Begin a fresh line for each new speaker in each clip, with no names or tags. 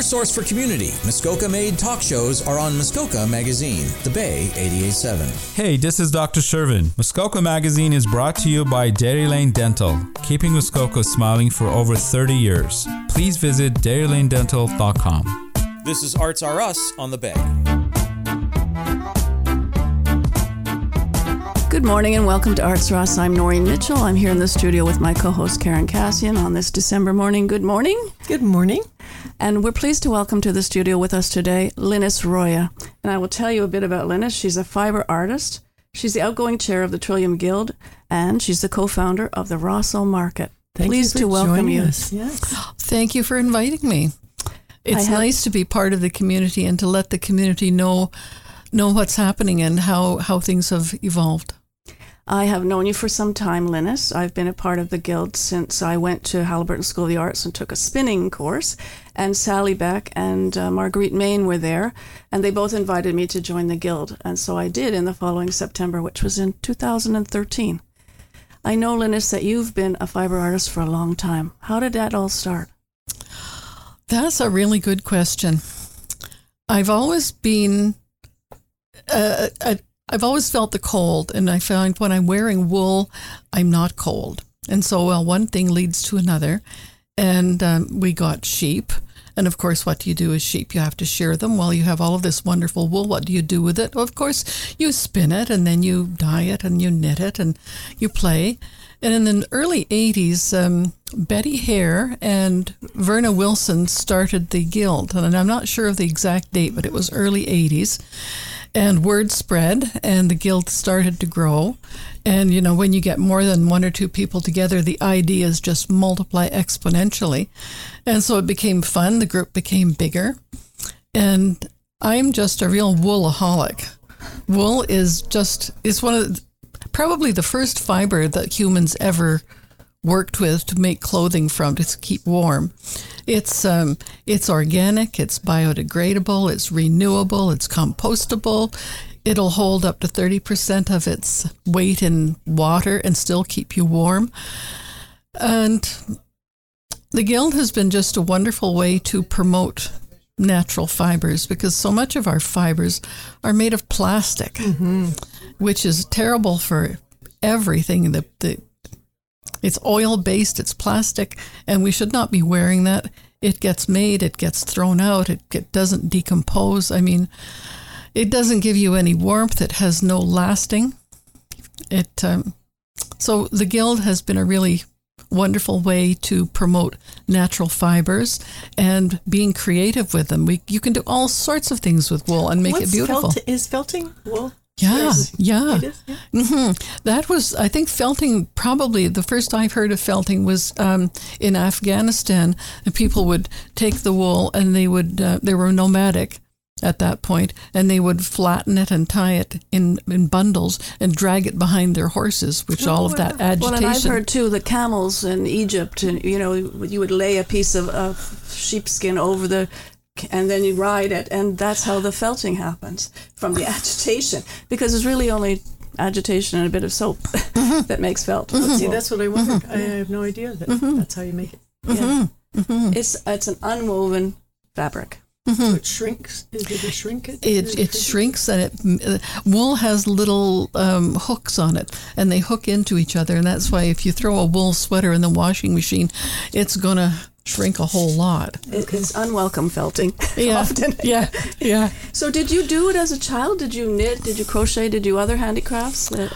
Your source for community, Muskoka made talk shows are on Muskoka Magazine, The Bay 88.7.
Hey, this is Dr. Shervin. Muskoka Magazine is brought to you by Dairy Lane Dental, keeping Muskoka smiling for over 30 years. Please visit dairylanedental.com.
This is Arts Are Us on The Bay.
Good morning and welcome to Arts Ross. I'm Noreen Mitchell. I'm here in the studio with my co host Karen Cassian on this December morning. Good morning.
Good morning.
And we're pleased to welcome to the studio with us today Linus Roya. And I will tell you a bit about Linus. She's a fiber artist, she's the outgoing chair of the Trillium Guild, and she's the co founder of the Rosseau Market.
Thank
pleased
you
to welcome
joining
you.
Us. Yes.
Thank you for inviting me. It's
have-
nice to be part of the community and to let the community know know what's happening and how, how things have evolved.
I have known you for some time, Linus. I've been a part of the Guild since I went to Haliburton School of the Arts and took a spinning course. And Sally Beck and uh, Marguerite Main were there, and they both invited me to join the Guild. And so I did in the following September, which was in 2013. I know, Linus, that you've been a fiber artist for a long time. How did that all start?
That's a really good question. I've always been, uh, uh, I've always felt the cold, and I find when I'm wearing wool, I'm not cold. And so, well, one thing leads to another, and um, we got sheep. And of course, what do you do with sheep? You have to shear them. Well, you have all of this wonderful wool. What do you do with it? Well, of course, you spin it and then you dye it and you knit it and you play. And in the early 80s, um, Betty Hare and Verna Wilson started the guild. And I'm not sure of the exact date, but it was early 80s. And word spread, and the guild started to grow. And, you know, when you get more than one or two people together, the ideas just multiply exponentially. And so it became fun. The group became bigger. And I'm just a real woolaholic. Wool is just, it's one of the, probably the first fiber that humans ever worked with to make clothing from to keep warm. It's um, it's organic, it's biodegradable, it's renewable, it's compostable. It'll hold up to 30% of its weight in water and still keep you warm. And the Guild has been just a wonderful way to promote natural fibers because so much of our fibers are made of plastic, which is terrible for everything. The, the it's oil based, it's plastic, and we should not be wearing that. It gets made, it gets thrown out, it doesn't decompose. I mean, it doesn't give you any warmth, it has no lasting. It um, so the guild has been a really wonderful way to promote natural fibers and being creative with them. We you can do all sorts of things with wool and make
What's
it beautiful.
Felt, is felting wool?
Yeah,
Yes.
yeah.
Is, yeah.
hmm That was, I think, felting. Probably the first I've heard of felting was um, in Afghanistan. And people would take the wool and they would, uh, they were nomadic at that point, and they would flatten it and tie it in, in bundles and drag it behind their horses, which all of that agitation.
Well, and I've heard too the camels in Egypt, and you know, you would lay a piece of, of sheepskin over the, and then you ride it, and that's how the felting happens from the agitation, because it's really only agitation and a bit of soap
Mm-hmm.
that makes felt.
See, that's what I wondered. I have no idea that that's how you make it.
Yeah.
Mm-hmm.
It's it's an unwoven fabric.
So it shrinks. Is it a shrink it?
It, it shrinks and it uh, wool has little um, hooks on it and they hook into each other and that's why if you throw a wool sweater in the washing machine it's gonna shrink a whole lot
It, It's unwelcome felting.
yeah
Often.
yeah yeah
So, did you do it as a child? Did you knit? Did you crochet? Did you other handicrafts? Uh,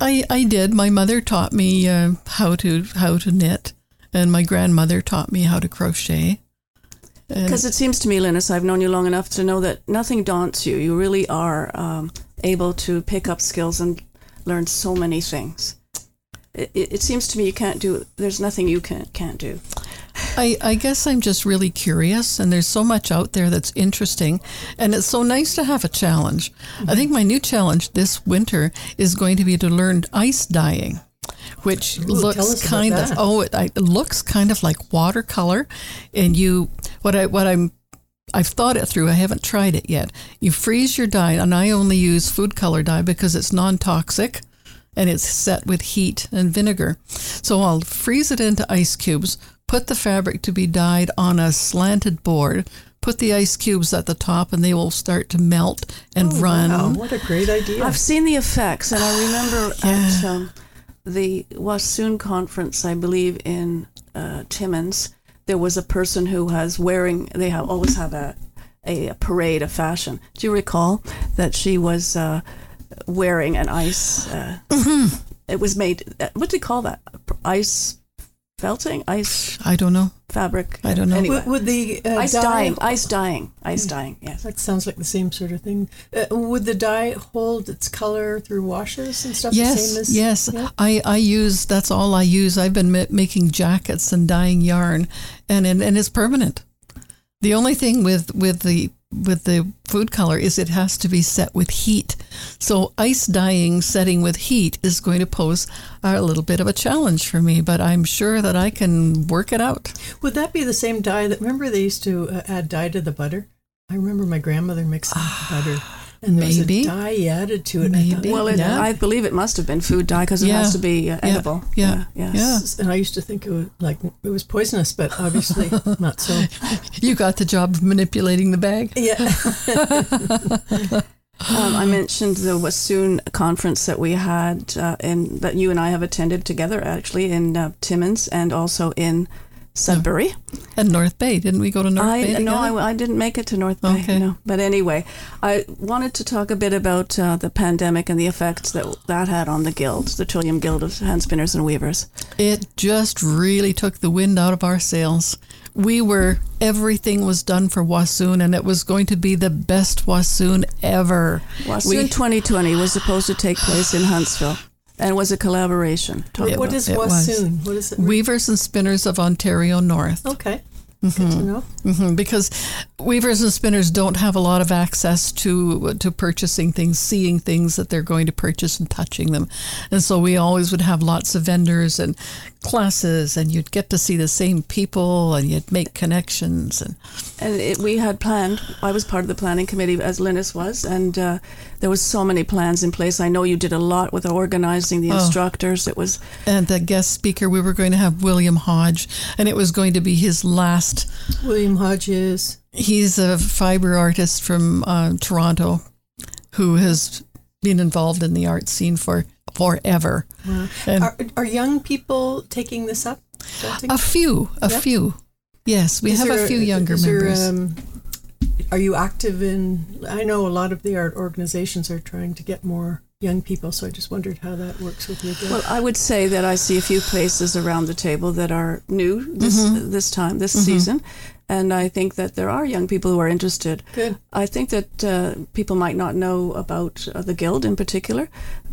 I, I did my mother taught me uh, how to how to knit and my grandmother taught me how to crochet
Because it seems to me, Linus, I've known you long enough to know that nothing daunts you. You really are um, able to pick up skills and learn so many things. It, it, it seems to me you can't do. There's nothing you can can't do.
I, I guess I'm just really curious, and there's so much out there that's interesting, and it's so nice to have a challenge. I think my new challenge this winter is going to be to learn ice dyeing, which
Ooh,
looks kind of oh, it, it looks kind of like watercolor, and you what I what I'm I've thought it through. I haven't tried it yet. You freeze your dye, and I only use food color dye because it's non toxic and it's set with heat and vinegar. So I'll freeze it into ice cubes, put the fabric to be dyed on a slanted board, put the ice cubes at the top and they will start to melt and run.
Wow, what a great idea.
I've seen the effects, and I remember at um, the Wassoon conference, I believe in uh, Timmins, there was a person who was wearing. They have always have a a parade of fashion. Do you recall that she was uh, wearing an ice? Uh, It was made. uh, What do you call that? Ice felting, ice
I don't know.
fabric.
I don't know.
Anyway,
would, would the uh,
ice
dye,
dyeing, ice dyeing, ice dyeing. Yes.
That sounds like the same sort of thing. Uh, would the dye hold its color through washes and stuff? the
Yes,
same as,
yes.
Yeah?
I, I use that's all I use. I've been ma- making jackets and dyeing yarn, and, and and it's permanent. The only thing with with the with the food color is it has to be set with heat. So ice dyeing setting with heat is going to pose a little bit of a challenge for me, but I'm sure that I can work it out.
Would that be the same dye that? Remember they used to uh, add dye to the butter. I remember my grandmother mixing butter, and there
Maybe.
was a dye added to it. and thought,
Maybe.
Well, it,
Yeah.
I believe it must have been food dye because it
Yeah.
has to be uh,
Yeah.
edible.
Yeah.
yeah.
Yeah.
And I used to think it was like it was poisonous, but obviously not so.
You got the job of manipulating the bag.
Yeah.
Um, I mentioned the Wassoon conference that we had uh, in that you and I have attended together, actually in uh, Timmins and also in Sudbury.
And North Bay, didn't we go to North
I
Bay?
no. I, I didn't make it to North Bay.
Okay.
No, but anyway, I wanted to talk a bit about uh, the pandemic and the effects that that had on the guild, the Trillium Guild of Hand Spinners and Weavers.
It just really took the wind out of our sails. We were, everything was done for Wasoon, and it was going to be the best Wasoon ever.
Wasoon
We-
2020 was supposed to take place in Huntsville and was a collaboration. Talk
It
what
about-
is
it was.
What is it?
Weavers and Spinners of Ontario North.
okay. Good to know.
Mhm, because weavers and spinners don't have a lot of access to to purchasing things, seeing things that they're going to purchase and touching them, and so we always would have lots of vendors and classes, and you'd get to see the same people, and you'd make connections, and
And it, we had planned. I was part of the planning committee, as Linus was, and uh, there was so many plans in place. I know you did a lot with organizing the instructors. It was
and the guest speaker we were going to have William Hodge, and it was going to be his last.
William Hodges.
He's a fiber artist from uh, Toronto, who has been involved in the art scene for forever. And
Are, are young people taking this up?
A few, a
Yeah.
few. Yes, we
Is
have
there
a few younger
is there,
members.
um, are you active in? I know a lot of the art organizations are trying to get more young people, so I just wondered how that works with guild.
well. I would say that I see a few places around the table that are new this
Mm-hmm.
this time this season, and I think that there are young people who are interested.
Good.
I think that uh, people might not know about uh, the guild in particular,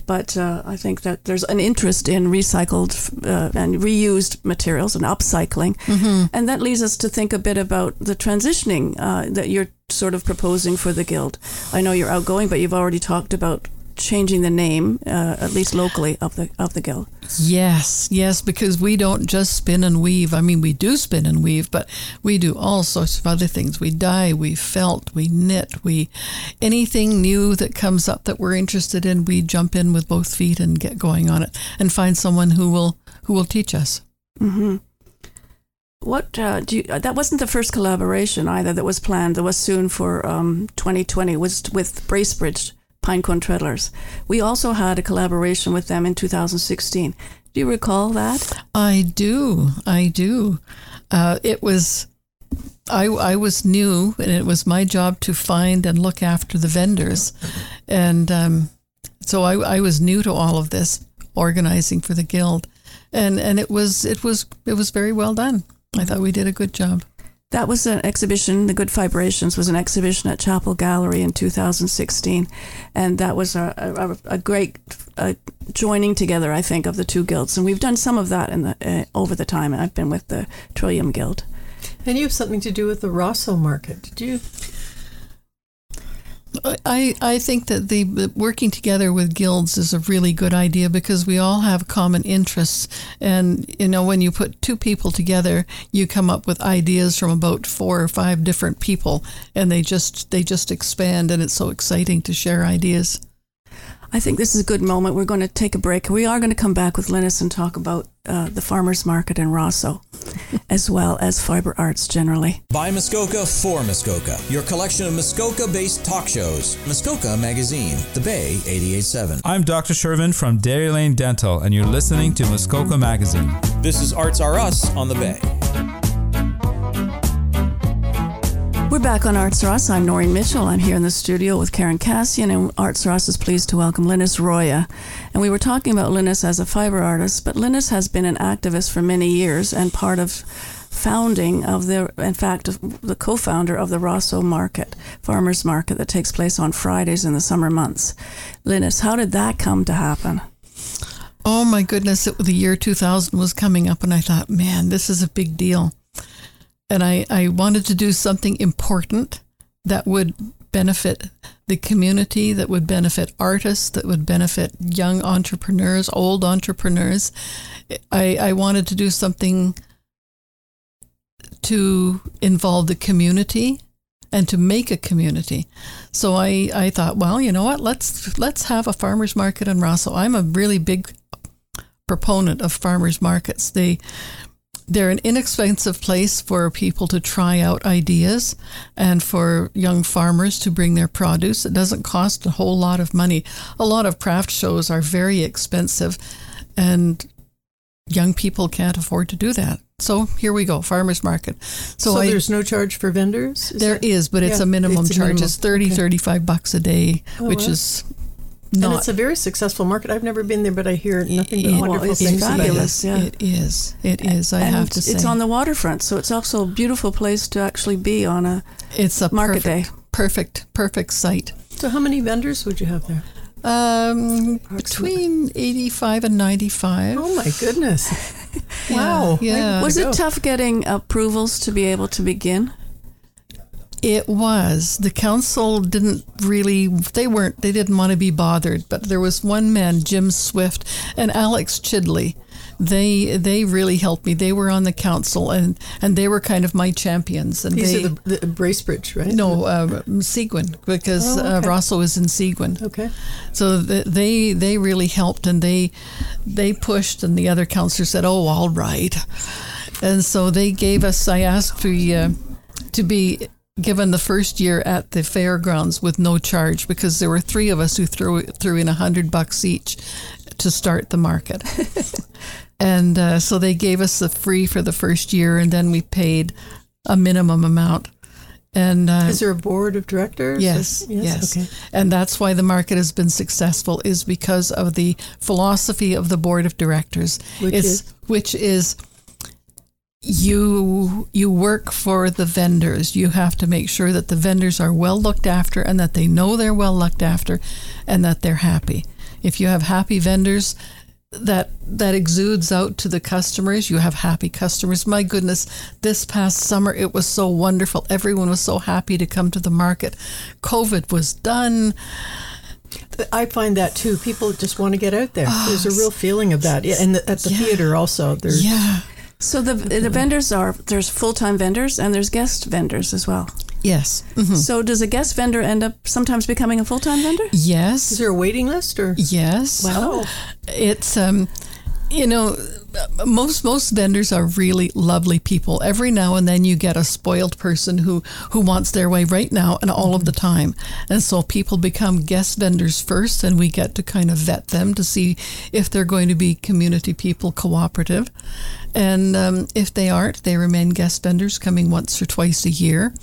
but uh, I think that there's an interest in recycled uh, and reused materials and upcycling, and that leads us to think a bit about the transitioning uh, that you're sort of proposing for the guild. I know you're outgoing, but you've already talked about changing the name, uh, at least locally, of the of the guild.
Yes, yes, because we don't just spin and weave. I mean, we do spin and weave, but we do all sorts of other things. We dye, we felt, we knit, we anything new that comes up that we're interested in, we jump in with both feet and get going on it, and find someone who will who will teach us.
hmm What uh, do you, uh, that wasn't the first collaboration either that was planned. That was soon for um, 2020 was with Bracebridge Pinecone Treadlers. We also had a collaboration with them in 2016. Do you recall that?
I do. I do. Uh, it was. I, I was new, and it was my job to find and look after the vendors, and um, so I, I was new to all of this organizing for the guild, and and it was it was it was very well done. I thought we did a good job.
That was an exhibition. The Good Vibrations was an exhibition at Chapel Gallery in 2016, and that was a, a, a great uh joining together, I think, of the two guilds. And we've done some of that in the uh, over the time. I've been with the Trillium Guild.
and you have something to do with the Rosseau market. Did you?
I, I think that the working together with guilds is a really good idea because we all have common interests. And, you know, when you put two people together, you come up with ideas from about four or five different people and they just they just expand and it's so exciting to share ideas.
I think this is a good moment. We're going to take a break. We are going to come back with Linus and talk about uh, the farmers market in Rosseau, as well as fiber arts generally.
By Muskoka for Muskoka, your collection of Muskoka based talk shows. Muskoka Magazine, The Bay 887.
I'm Dr. Shervin from Dairy Lane Dental, and you're listening to Muskoka Magazine.
This is Arts Are Us on The Bay.
We're back on Arts Ross. I'm Noreen Mitchell. I'm here in the studio with Karen Cassian, and Arts Ross is pleased to welcome Linus Roya. And we were talking about Linus as a fiber artist, but Linus has been an activist for many years and part of founding of the, in fact, the co-founder of the Rosseau Market, farmers market that takes place on Fridays in the summer months. Linus, how did that come to happen?
Oh my goodness, it, the year 2000 was coming up, and I thought, man, this is a big deal and I, I wanted to do something important that would benefit the community, that would benefit artists, that would benefit young entrepreneurs, old entrepreneurs. I, I wanted to do something to involve the community and to make a community. So I, I thought, well, you know what? Let's let's have a farmers market in Rosseau. I'm a really big proponent of farmers markets. They they're an inexpensive place for people to try out ideas and for young farmers to bring their produce. It doesn't cost a whole lot of money. A lot of craft shows are very expensive, and young people can't afford to do that. So here we go, farmers market.
So, so I, there's no charge for vendors?
Is there that, is, but it's yeah, a minimum it's a charge. Minimum. It's 30, okay. 35 bucks a day, oh, which is
not, and it's a very successful market. I've never been there, but I hear nothing but wonderful
it's
things
fabulous,
about it. Yeah. It is. It is. I
and
have to say,
it's on the waterfront, so it's also a beautiful place to actually be on a.
It's a
market
perfect,
day.
Perfect, perfect site.
So, how many vendors would you have there?
Um, between eighty-five and ninety-five.
Oh my goodness! wow.
Yeah.
Was it tough getting approvals to be able to begin?
It was. The council didn't really, they weren't, they didn't want to be bothered. But there was one man, Jim Swift, and Alex Chidley. They they really helped me. They were on the council and, and they were kind of my champions. And
These
they,
are the, the Bracebridge, right?
No, uh, Seguin, because oh, uh, okay. uh, Rosseau is in Seguin.
Okay.
So the, they they really helped and they they pushed, and the other councillors said, "Oh, all right." And so they gave us. I asked uh, to be given the first year at the fairgrounds with no charge because there were three of us who threw threw in a hundred bucks each to start the market. and uh, so they gave us the free for the first year, and then we paid a minimum amount. And uh,
is there a board of directors?
Yes, yes, yes. Okay. And that's why the market has been successful is because of the philosophy of the board of directors,
which it's, is
which is you you work for the vendors. You have to make sure that the vendors are well looked after and that they know they're well looked after and that they're happy. If you have happy vendors, that that exudes out to the customers. You have happy customers. My goodness, this past summer it was so wonderful. Everyone was so happy to come to the market. COVID was done.
I find that too. People just want to get out there. Oh, there's a ah, real feeling of that. Yeah, and the, at the yeah. theater also. There's
yeah.
So the the vendors are there's full time vendors and there's guest vendors as well.
Yes.
Mm-hmm. So does a guest vendor end up sometimes becoming a full time vendor?
Yes.
Is there a waiting list or?
Yes.
Wow.
It's um, you know, most most vendors are really lovely people. Every now and then you get a spoiled person who who wants their way right now and all of the time. And so people become guest vendors first and we get to kind of vet them to see if they're going to be community people cooperative. And um, if they aren't, they remain guest vendors coming once or twice a year.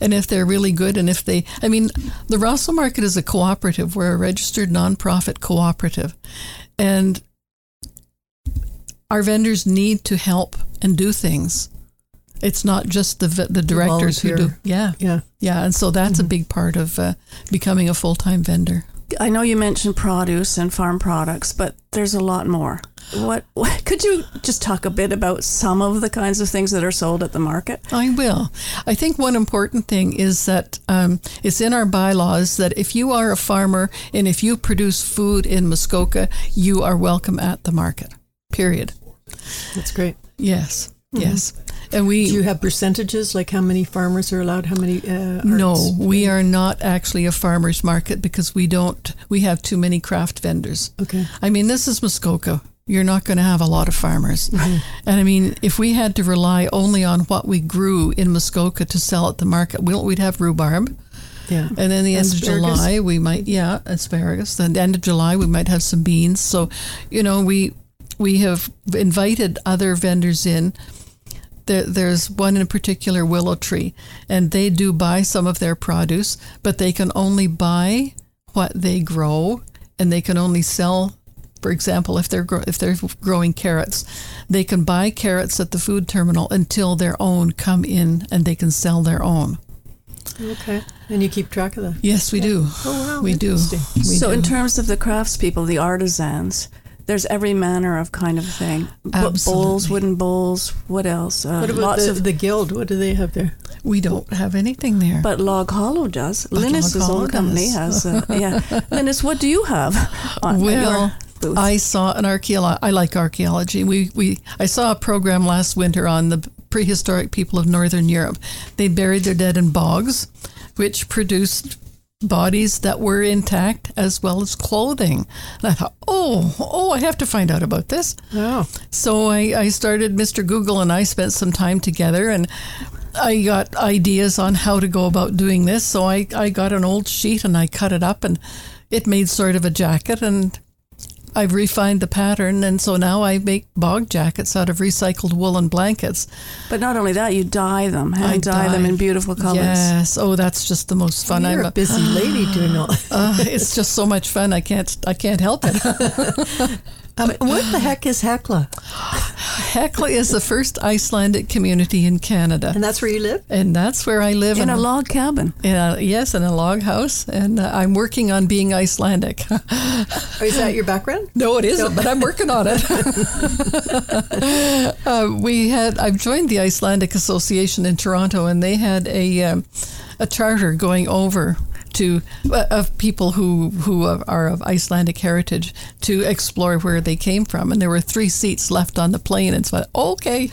And if they're really good, and if they, I mean, the Rosseau Market is a cooperative. We're a registered nonprofit cooperative. And our vendors need to help and do things. It's not just the the directors who do. Yeah,
yeah,
yeah. And so that's mm-hmm. a big part of uh, becoming a full time vendor.
I know you mentioned produce and farm products, but there's a lot more. What, what, could you just talk a bit about some of the kinds of things that are sold at the market?
I will. I think one important thing is that um, it's in our bylaws that if you are a farmer and if you produce food in Muskoka, you are welcome at the market. Period.
That's great.
Yes. Mm-hmm. Yes. And we
Do you have percentages like how many farmers are allowed, how many uh,
No, we are not actually a farmers market because we don't we have too many craft vendors.
Okay.
I mean, this is Muskoka. you're not going to have a lot of farmers. And I mean, if we had to rely only on what we grew in Muskoka to sell at the market, we'll- we'd have rhubarb.
Yeah.
And then the end of July, we might, yeah, asparagus. Then the end of July, we might have some beans. So, you know, we we have invited other vendors in. There, there's one in particular, Willow Tree, and they do buy some of their produce, but they can only buy what they grow, and they can only sell. For example, if they're if they're growing carrots, they can buy carrots at the food terminal until their own come in, and they can sell their own.
Okay. And you keep track of that.
Yes, we do.
Oh, wow.
we do.
interesting.
We
so,
do.
in terms of the craftspeople, the artisans, there's every manner of kind of thing. B- Bowls, wooden bowls. What else? Uh,
What about
lots
the,
of.
the guild? What do they have there?
we don't have anything there.
But Log Hollow does.
But
Linus's
Log Hollow
own company
does.
has. Uh, yeah. Linus, what do you have on
well,
your booth?
I saw an archaeology. I like archaeology. We we I saw a program last winter on the prehistoric people of Northern Europe. They buried their dead in bogs, which produced bodies that were intact as well as clothing. And I thought, oh, oh, I have to find out about this.
Oh.
So I, I started Mr. Google and I spent some time together and I got ideas on how to go about doing this. So I, I got an old sheet and I cut it up and it made sort of a jacket and I've refined the pattern and so now I make bog jackets out of recycled woolen blankets.
but not only that, you dye them, hand
I
dye, them in beautiful colors.
Yes. Oh, that's just the most fun.
You're
I'm
a busy lady doing all
uh, it's just so much fun. I can't I can't help it.
um, What the heck is Hecla?
Hecla is the first Icelandic community in Canada.
And that's where you live?
And that's where I live
In a log cabin.
In a, yes, in a log house, and uh, I'm working on being Icelandic.
Is that your background?
no, it isn't, but I'm working on it. uh, we had I've joined the Icelandic Association in Toronto, and they had a um, a charter going over to uh, of people who who are of Icelandic heritage to explore where they came from, and there were three seats left on the plane, and so I okay,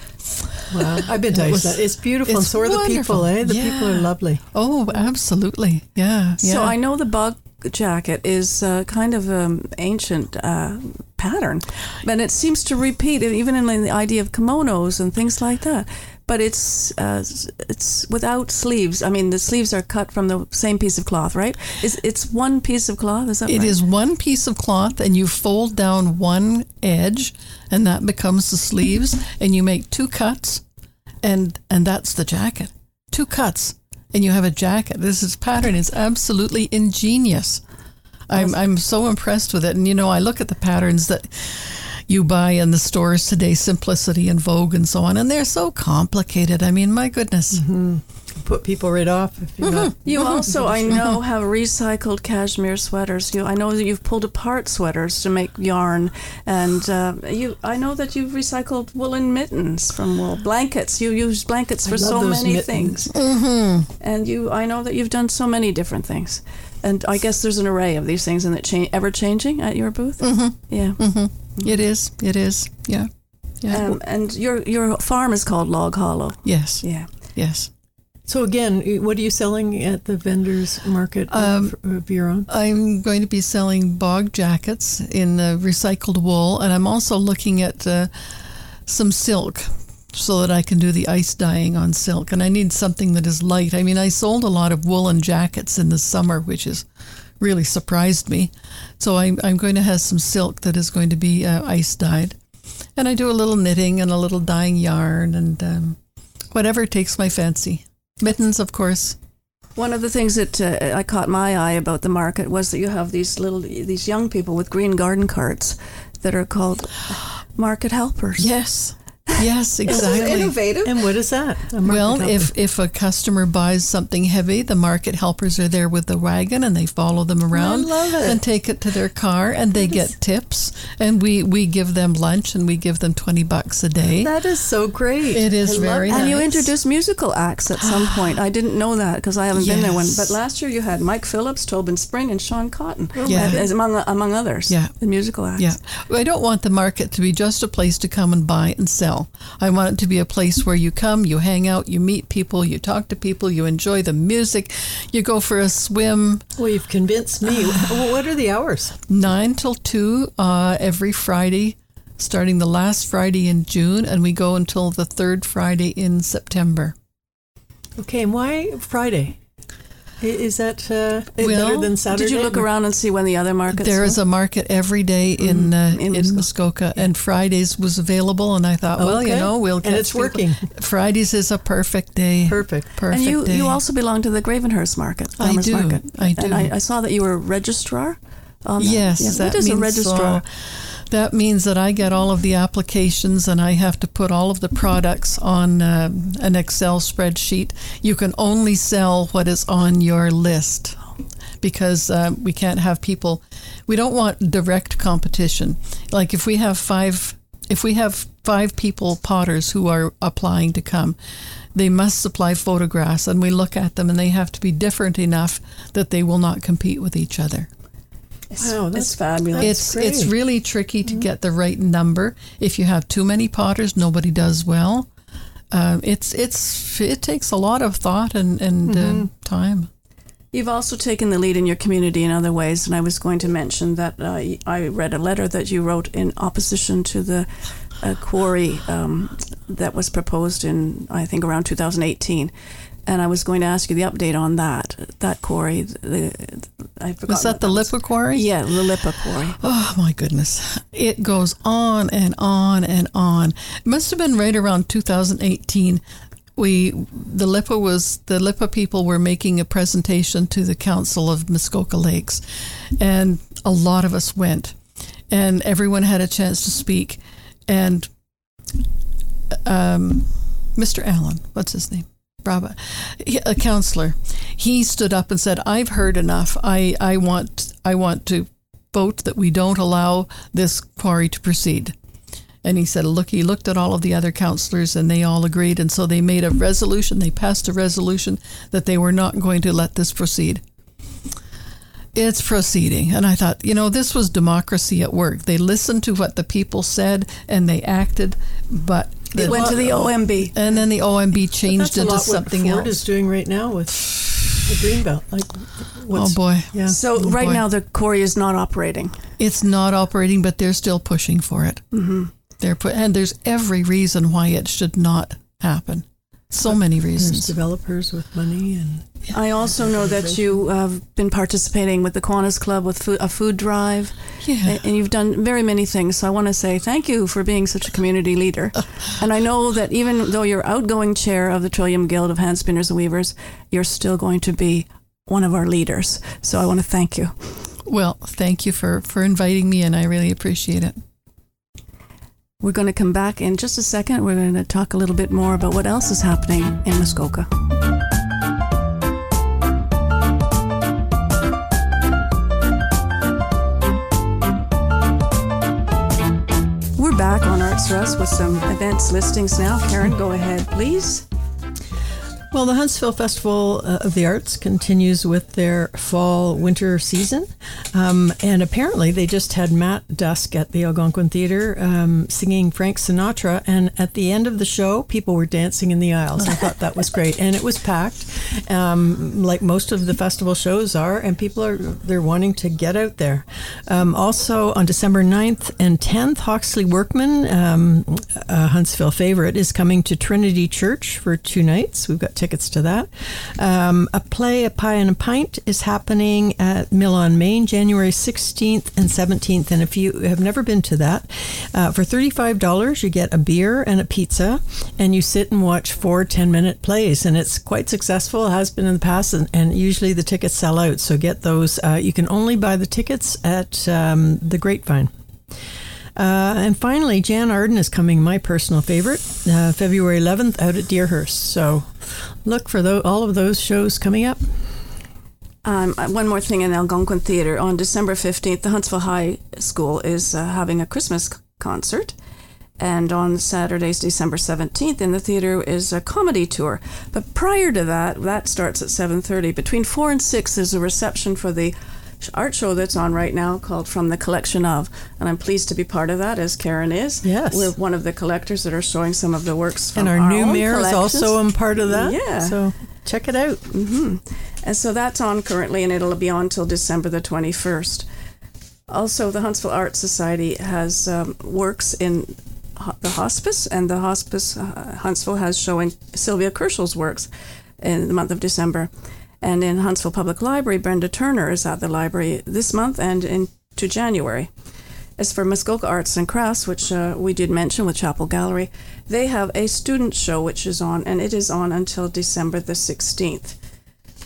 Wow. I've been to
It was-
Iceland. It's beautiful. and
it's
so are the people, eh? The people are lovely.
oh, absolutely, yeah, yeah.
So I know the bog jacket is uh, kind of an ancient uh, pattern, and it seems to repeat even in the idea of kimonos and things like that. But it's uh, it's without sleeves. I mean, the sleeves are cut from the same piece of cloth, right? Is it's one piece of cloth? Is that
It
right?
is one piece of cloth, and you fold down one edge, and that becomes the sleeves, and you make two cuts, and and that's the jacket. Two cuts, and you have a jacket. This is pattern is absolutely ingenious. I'm I'm so impressed with it, and you know I look at the patterns that you buy in the stores today, Simplicity and Vogue and so on, and they're so complicated. I mean, my goodness. Mm-hmm.
Put people right off if you're not.
You mm-hmm. mm-hmm. also, I know, have recycled cashmere sweaters. You, I know that you've pulled apart sweaters to make yarn, and uh, you. I know that you've recycled woolen mittens from wool blankets. You use blankets for so many
mittens.
things, and you. I know that you've done so many different things, and I guess there's an array of these things, and that cha- ever changing at your booth. Mm-hmm. Yeah,
It is. It is. Yeah. Yeah.
um, and your your farm is called Log Hollow.
yes.
Yeah.
Yes.
So again, what are you selling at the vendors market
Um,
of, of your own?
I'm going to be selling bog jackets in the recycled wool, and I'm also looking at uh, some silk so that I can do the ice dyeing on silk. And I need something that is light. I mean, I sold a lot of woolen jackets in the summer, which has really surprised me. So I'm, I'm going to have some silk that is going to be uh, ice dyed. And I do a little knitting and a little dyeing yarn and um, whatever takes my fancy. Mittens, of course.
One of the things that uh, I caught my eye about the market was that you have these little these young people with green garden carts that are called market helpers.
Yes. Yes, exactly.
innovative.
And what is that?
Well,
helper?
if if a customer buys something heavy, the market helpers are there with the wagon and they follow them around
love it.
and take it to their car and they get tips and we we give them lunch and we give them 20 bucks a day.
that is so great.
It is
I love
very
that.
And you
nice.
introduced musical acts at some point. I didn't know that because I haven't been there one. But last year you had Mike Phillips, Tobin Spring, and Sean Cotton, oh,
Yeah.
as- as among among others.
Yeah.
the musical acts.
Yeah. I don't want the market to be just a place to come and buy and sell. I want it to be a place where you come, you hang out, you meet people, you talk to people, you enjoy the music, you go for a swim,
Well, you've convinced me. what are the hours?
nine till two uh, every Friday, starting the last Friday in June, and we go until the third Friday in September.
Okay, and why Friday? I- Is that uh, better than Saturday?
Did you look around and see when the other markets?
There
were?
is a market every day in uh,
Mm-hmm. in
in,
Muskoka.
Muskoka, and Fridays was available, and I thought, well, you know, we'll
get
And
it's
people.
working.
Fridays is a perfect day.
Perfect.
Perfect
and you,
day.
you also belong to the Gravenhurst Market,
I
Farmers
do.
Market.
I do.
And I, I saw that you were a registrar. On that.
Yes,
Yes,
that
what is
means
a registrar?
uh, that means that I get all of the applications and I have to put all of the products on uh, an Excel spreadsheet. You can only sell what is on your list because uh, we can't have people. We don't want direct competition. Like if we have five, if we have five people potters who are applying to come. They must supply photographs, and we look at them, and they have to be different enough that they will not compete with each other.
It's,
Wow,
it's
that's-
fabulous.
it's
great.
it's really tricky to get the right number. If you have too many potters, nobody does well. Uh, it's it's it takes a lot of thought and and uh, time.
You've also taken the lead in your community in other ways, and I was going to mention that uh, I read a letter that you wrote in opposition to the uh, quarry um, that was proposed in, I think, around 2018. And I was going to ask you the update on that. That quarry, the, I forgot.
Was that the Lipa quarry?
Yeah, the Lipa quarry.
Oh my goodness. It goes on and on and on. It must have been right around 2018. We the Lipa was the Lipa people were making a presentation to the Council of Muskoka Lakes and a lot of us went and everyone had a chance to speak and um, Mr. Allen, what's his name? He- a counselor. He stood up and said, "I've heard enough. I, I want I want to vote that we don't allow this quarry to proceed." And he said, "Look, he looked at all of the other counselors, and they all agreed, and so they made a resolution. They passed a resolution that they were not going to let this proceed." It's proceeding. And I thought, you know, this was democracy at work. They listened to what the people said and they acted, but
It went to the OMB.
and then the OMB changed
That's a
into
lot what
something
Ford
else.
is doing right now with the Greenbelt. Like,
Oh boy.
yeah.
So
Oh,
right
boy.
now the quarry is not operating.
It's not operating, but they're still pushing for it. Mm-hmm. They're put, and there's every reason why it should not happen. So many
There's
reasons.
developers with money and
I also know that you have been participating with the Kiwanis Club with food, a food drive.
Yeah.
And you've done very many things. So I want to say thank you for being such a community leader. and I know that even though you're outgoing chair of the Trillium Guild of Hand Spinners and Weavers, you're still going to be one of our leaders. So I want to thank you.
Well, thank you for for inviting me, and I really appreciate it.
We're going to come back in just a second. We're going to talk a little bit more about what else is happening in Muskoka. We're back on Arts Rust with some events listings now. Karen, go ahead, please.
Well, the Huntsville Festival uh, of the Arts continues with their fall winter season. Um, and apparently, they just had Matt Dusk at the Algonquin Theater um, singing Frank Sinatra. And at the end of the show, people were dancing in the aisles. I thought that was great. And it was packed, um, like most of the festival shows are. And people are they're wanting to get out there. Um, also, on December 9th and 10th, Hawksley Workman, um, a Huntsville favorite, is coming to Trinity Church for two nights. We've got tickets to that. Um, a play, A Pie and a Pint, is happening at Mill on Main, January 16th and 17th. And if you have never been to that, uh, for $35, you get a beer and a pizza, and you sit and watch four 10 minute plays. And it's quite successful, has been in the past, and, and usually the tickets sell out. So get those. Uh, you can only buy the tickets at um, the Grapevine. Uh, and finally, Jann Arden is coming, my personal favorite, uh, February 11th out at Deerhurst. So look for all of those shows coming up.
Um, uh, one more thing in Algonquin Theatre. On December 15th, the Huntsville High School is uh, having a Christmas concert. And on Saturdays, December 17th, in the theater is a comedy tour. But prior to that, that starts at 7.30. Between 4 and 6, there's a reception for the art show that's on right now called From the Collection of. And I'm pleased to be part of that, as Karen is.
Yes.
We're one of the collectors that are showing some of the works from
And our, new
own
mayor is also a part of that.
Yeah.
So check it out.
And so that's on currently, and it'll be on till December the 21st. Also, the Huntsville Art Society has um, works in ho- the hospice, and the hospice uh, Huntsville has showing Sylvia Kerschel's works in the month of December. And in Huntsville Public Library, Brenda Turner is at the library this month and into January. As for Muskoka Arts and Crafts, which uh, we did mention with Chapel Gallery, they have a student show which is on, and it is on until December the 16th.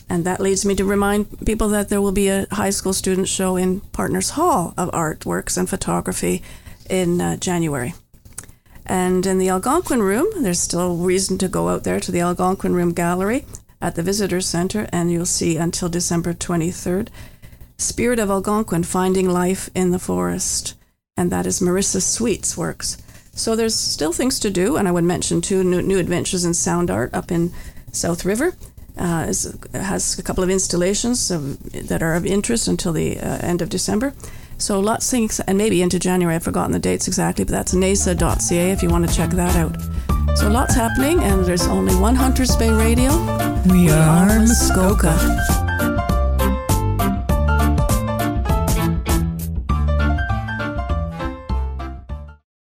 And that leads me to remind people that there will be a high school student show in Partners Hall of Artworks and Photography in uh, January. And in the Algonquin Room, there's still reason to go out there to the Algonquin Room Gallery at the Visitor Center, and you'll see until December 23rd Spirit of Algonquin Finding Life in the Forest. And that is Marissa Sweet's works. So there's still things to do, and I would mention too New, new Adventures in Sound Art up in South River. Uh, is, has a couple of installations of, that are of interest until the uh, end of December. So lots of things, and maybe into January. I've forgotten the dates exactly, but that's naisa.ca if you want to check that out. So lots happening, and there's only one Hunters Bay Radio.
We are Muskoka.